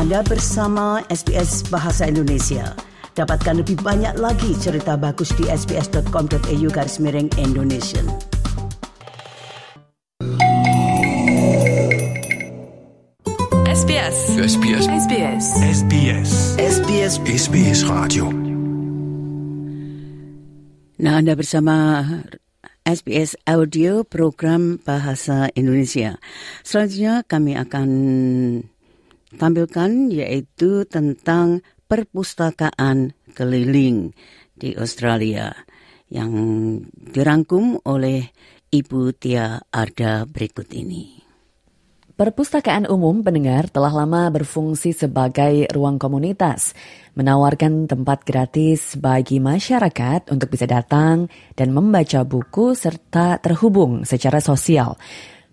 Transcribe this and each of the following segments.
Anda bersama SBS Bahasa Indonesia. Dapatkan lebih banyak lagi cerita bagus di sbs.com.au garis miring Indonesia. SBS. SBS. SBS. SBS. SBS SBS Radio. Nah, Anda bersama SBS Audio Program Bahasa Indonesia. Selanjutnya kami akan tampilkan yaitu tentang perpustakaan keliling di Australia yang dirangkum oleh Ibu Tia Arda berikut ini. Perpustakaan umum pendengar telah lama berfungsi sebagai ruang komunitas, menawarkan tempat gratis bagi masyarakat untuk bisa datang dan membaca buku serta terhubung secara sosial.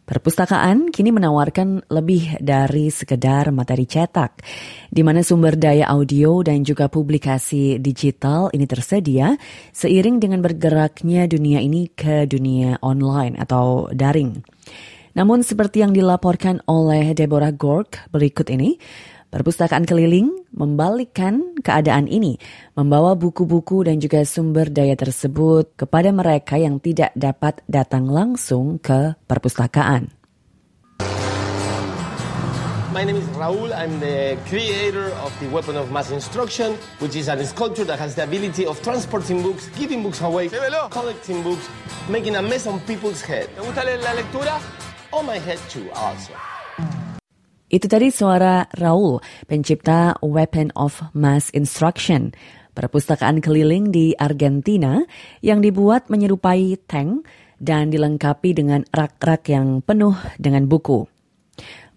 Perpustakaan kini menawarkan lebih dari sekedar materi cetak, di mana sumber daya audio dan juga publikasi digital ini tersedia seiring dengan bergeraknya dunia ini ke dunia online atau daring. Namun seperti yang dilaporkan oleh Deborah Gork berikut ini, perpustakaan keliling membalikkan keadaan ini, membawa buku-buku dan juga sumber daya tersebut kepada mereka yang tidak dapat datang langsung ke perpustakaan. My name is Raul. I'm the creator of the Weapon of Mass Instruction, which is a sculpture that has the ability of transporting books, giving books away, collecting books, making a mess on people's head. ¿Te gusta leer la lectura? On my head too, also. Itu tadi suara Raul, pencipta Weapon of Mass Instruction, perpustakaan keliling di Argentina yang dibuat menyerupai tank dan dilengkapi dengan rak-rak yang penuh dengan buku.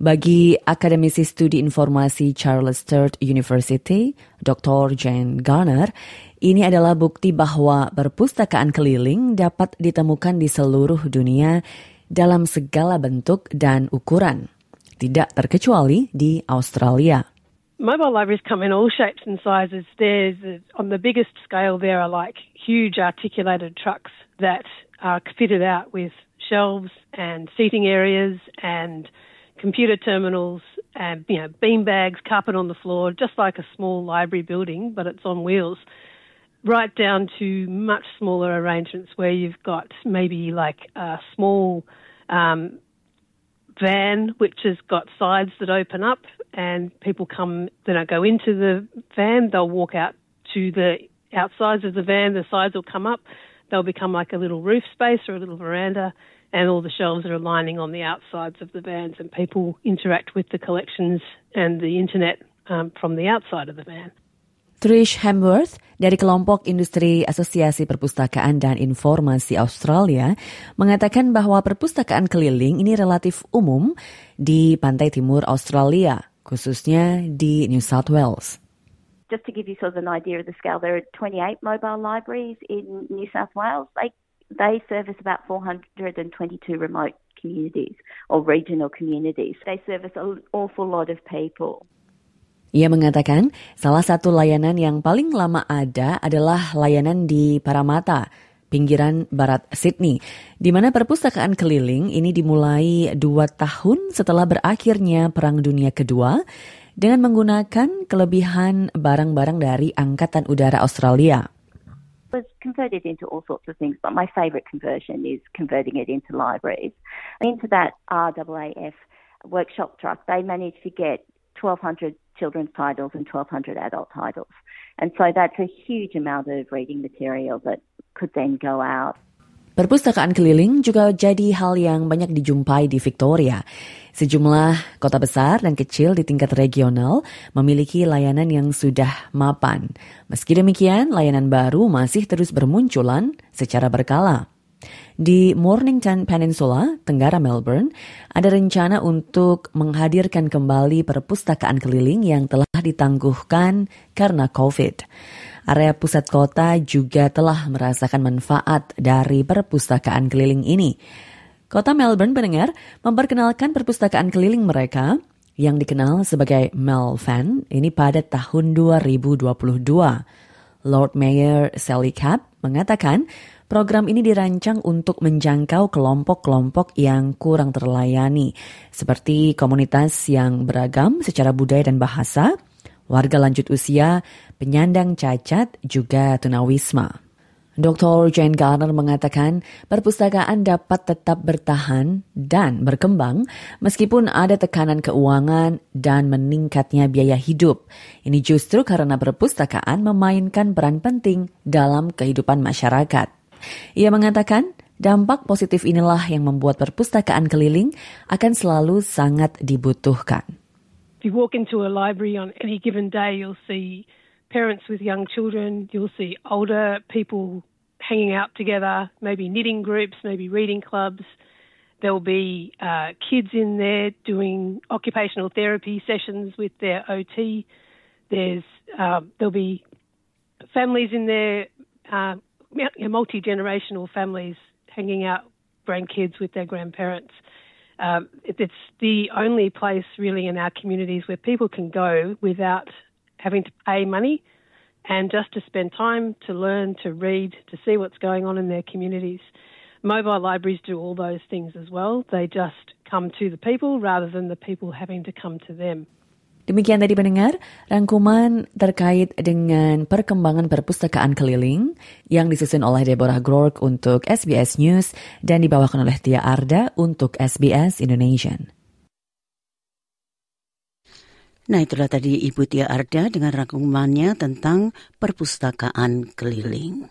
Bagi akademisi studi informasi Charles Sturt University, Dr. Jane Garner, ini adalah bukti bahwa perpustakaan keliling dapat ditemukan di seluruh dunia dalam segala bentuk dan ukuran, tidak terkecuali di Australia. Mobile libraries come in all shapes and sizes. There's on the biggest scale there are like huge articulated trucks that are fitted out with shelves and seating areas and computer terminals and you know bean bags, carpet on the floor, just like a small library building, but it's on wheels. Right down to much smaller arrangements where you've got maybe like a small um, van which has got sides that open up and people come they don't go into the van they'll walk out to the outsides of the van the sides will come up. They'll become like a little roof space or a little veranda and all the shelves are lining on the outsides of the vans and people interact with the collections and the internet um, from the outside of the van Trish Hemworth dari kelompok industri Asosiasi Perpustakaan dan Informasi Australia mengatakan bahwa perpustakaan keliling ini relatif umum di pantai timur Australia, khususnya di New South Wales. Just to give you sort of an idea of the scale, there are 28 mobile libraries in New South Wales. They, they service about 422 remote communities or regional communities. They service an awful lot of people. Ia mengatakan salah satu layanan yang paling lama ada adalah layanan di Paramata, pinggiran barat Sydney, di mana perpustakaan keliling ini dimulai dua tahun setelah berakhirnya Perang Dunia Kedua dengan menggunakan kelebihan barang-barang dari Angkatan Udara Australia. was converted into all sorts of things, but my favourite conversion is converting it into libraries. Into that RAAF workshop truck, they managed to get 1,200 children's titles and 1,200 adult titles. And so that's a huge amount of reading material that could then go out. Perpustakaan keliling juga jadi hal yang banyak dijumpai di Victoria. Sejumlah kota besar dan kecil di tingkat regional memiliki layanan yang sudah mapan. Meski demikian, layanan baru masih terus bermunculan secara berkala. Di Mornington Peninsula, Tenggara Melbourne, ada rencana untuk menghadirkan kembali perpustakaan keliling yang telah ditangguhkan karena COVID. Area pusat kota juga telah merasakan manfaat dari perpustakaan keliling ini. Kota Melbourne pendengar memperkenalkan perpustakaan keliling mereka yang dikenal sebagai Melfan ini pada tahun 2022. Lord Mayor Sally Capp mengatakan Program ini dirancang untuk menjangkau kelompok-kelompok yang kurang terlayani, seperti komunitas yang beragam secara budaya dan bahasa, warga lanjut usia, penyandang cacat, juga tunawisma. Dr. Jane Garner mengatakan perpustakaan dapat tetap bertahan dan berkembang meskipun ada tekanan keuangan dan meningkatnya biaya hidup. Ini justru karena perpustakaan memainkan peran penting dalam kehidupan masyarakat. Ia mengatakan dampak positif inilah yang membuat perpustakaan keliling akan selalu sangat dibutuhkan. If you walk into a library on any given day, you'll see parents with young children, you'll see older people hanging out together, maybe knitting groups, maybe reading clubs. There'll be uh, kids in there doing occupational therapy sessions with their OT. There's uh, there'll be families in there, uh, multi generational families hanging out, grandkids with their grandparents. Um, it's the only place really in our communities where people can go without having to pay money and just to spend time to learn, to read, to see what's going on in their communities. Mobile libraries do all those things as well. They just come to the people rather than the people having to come to them. Demikian tadi pendengar, rangkuman terkait dengan perkembangan perpustakaan keliling yang disusun oleh Deborah Grork untuk SBS News dan dibawakan oleh Tia Arda untuk SBS Indonesian. Nah itulah tadi Ibu Tia Arda dengan rangkumannya tentang perpustakaan keliling.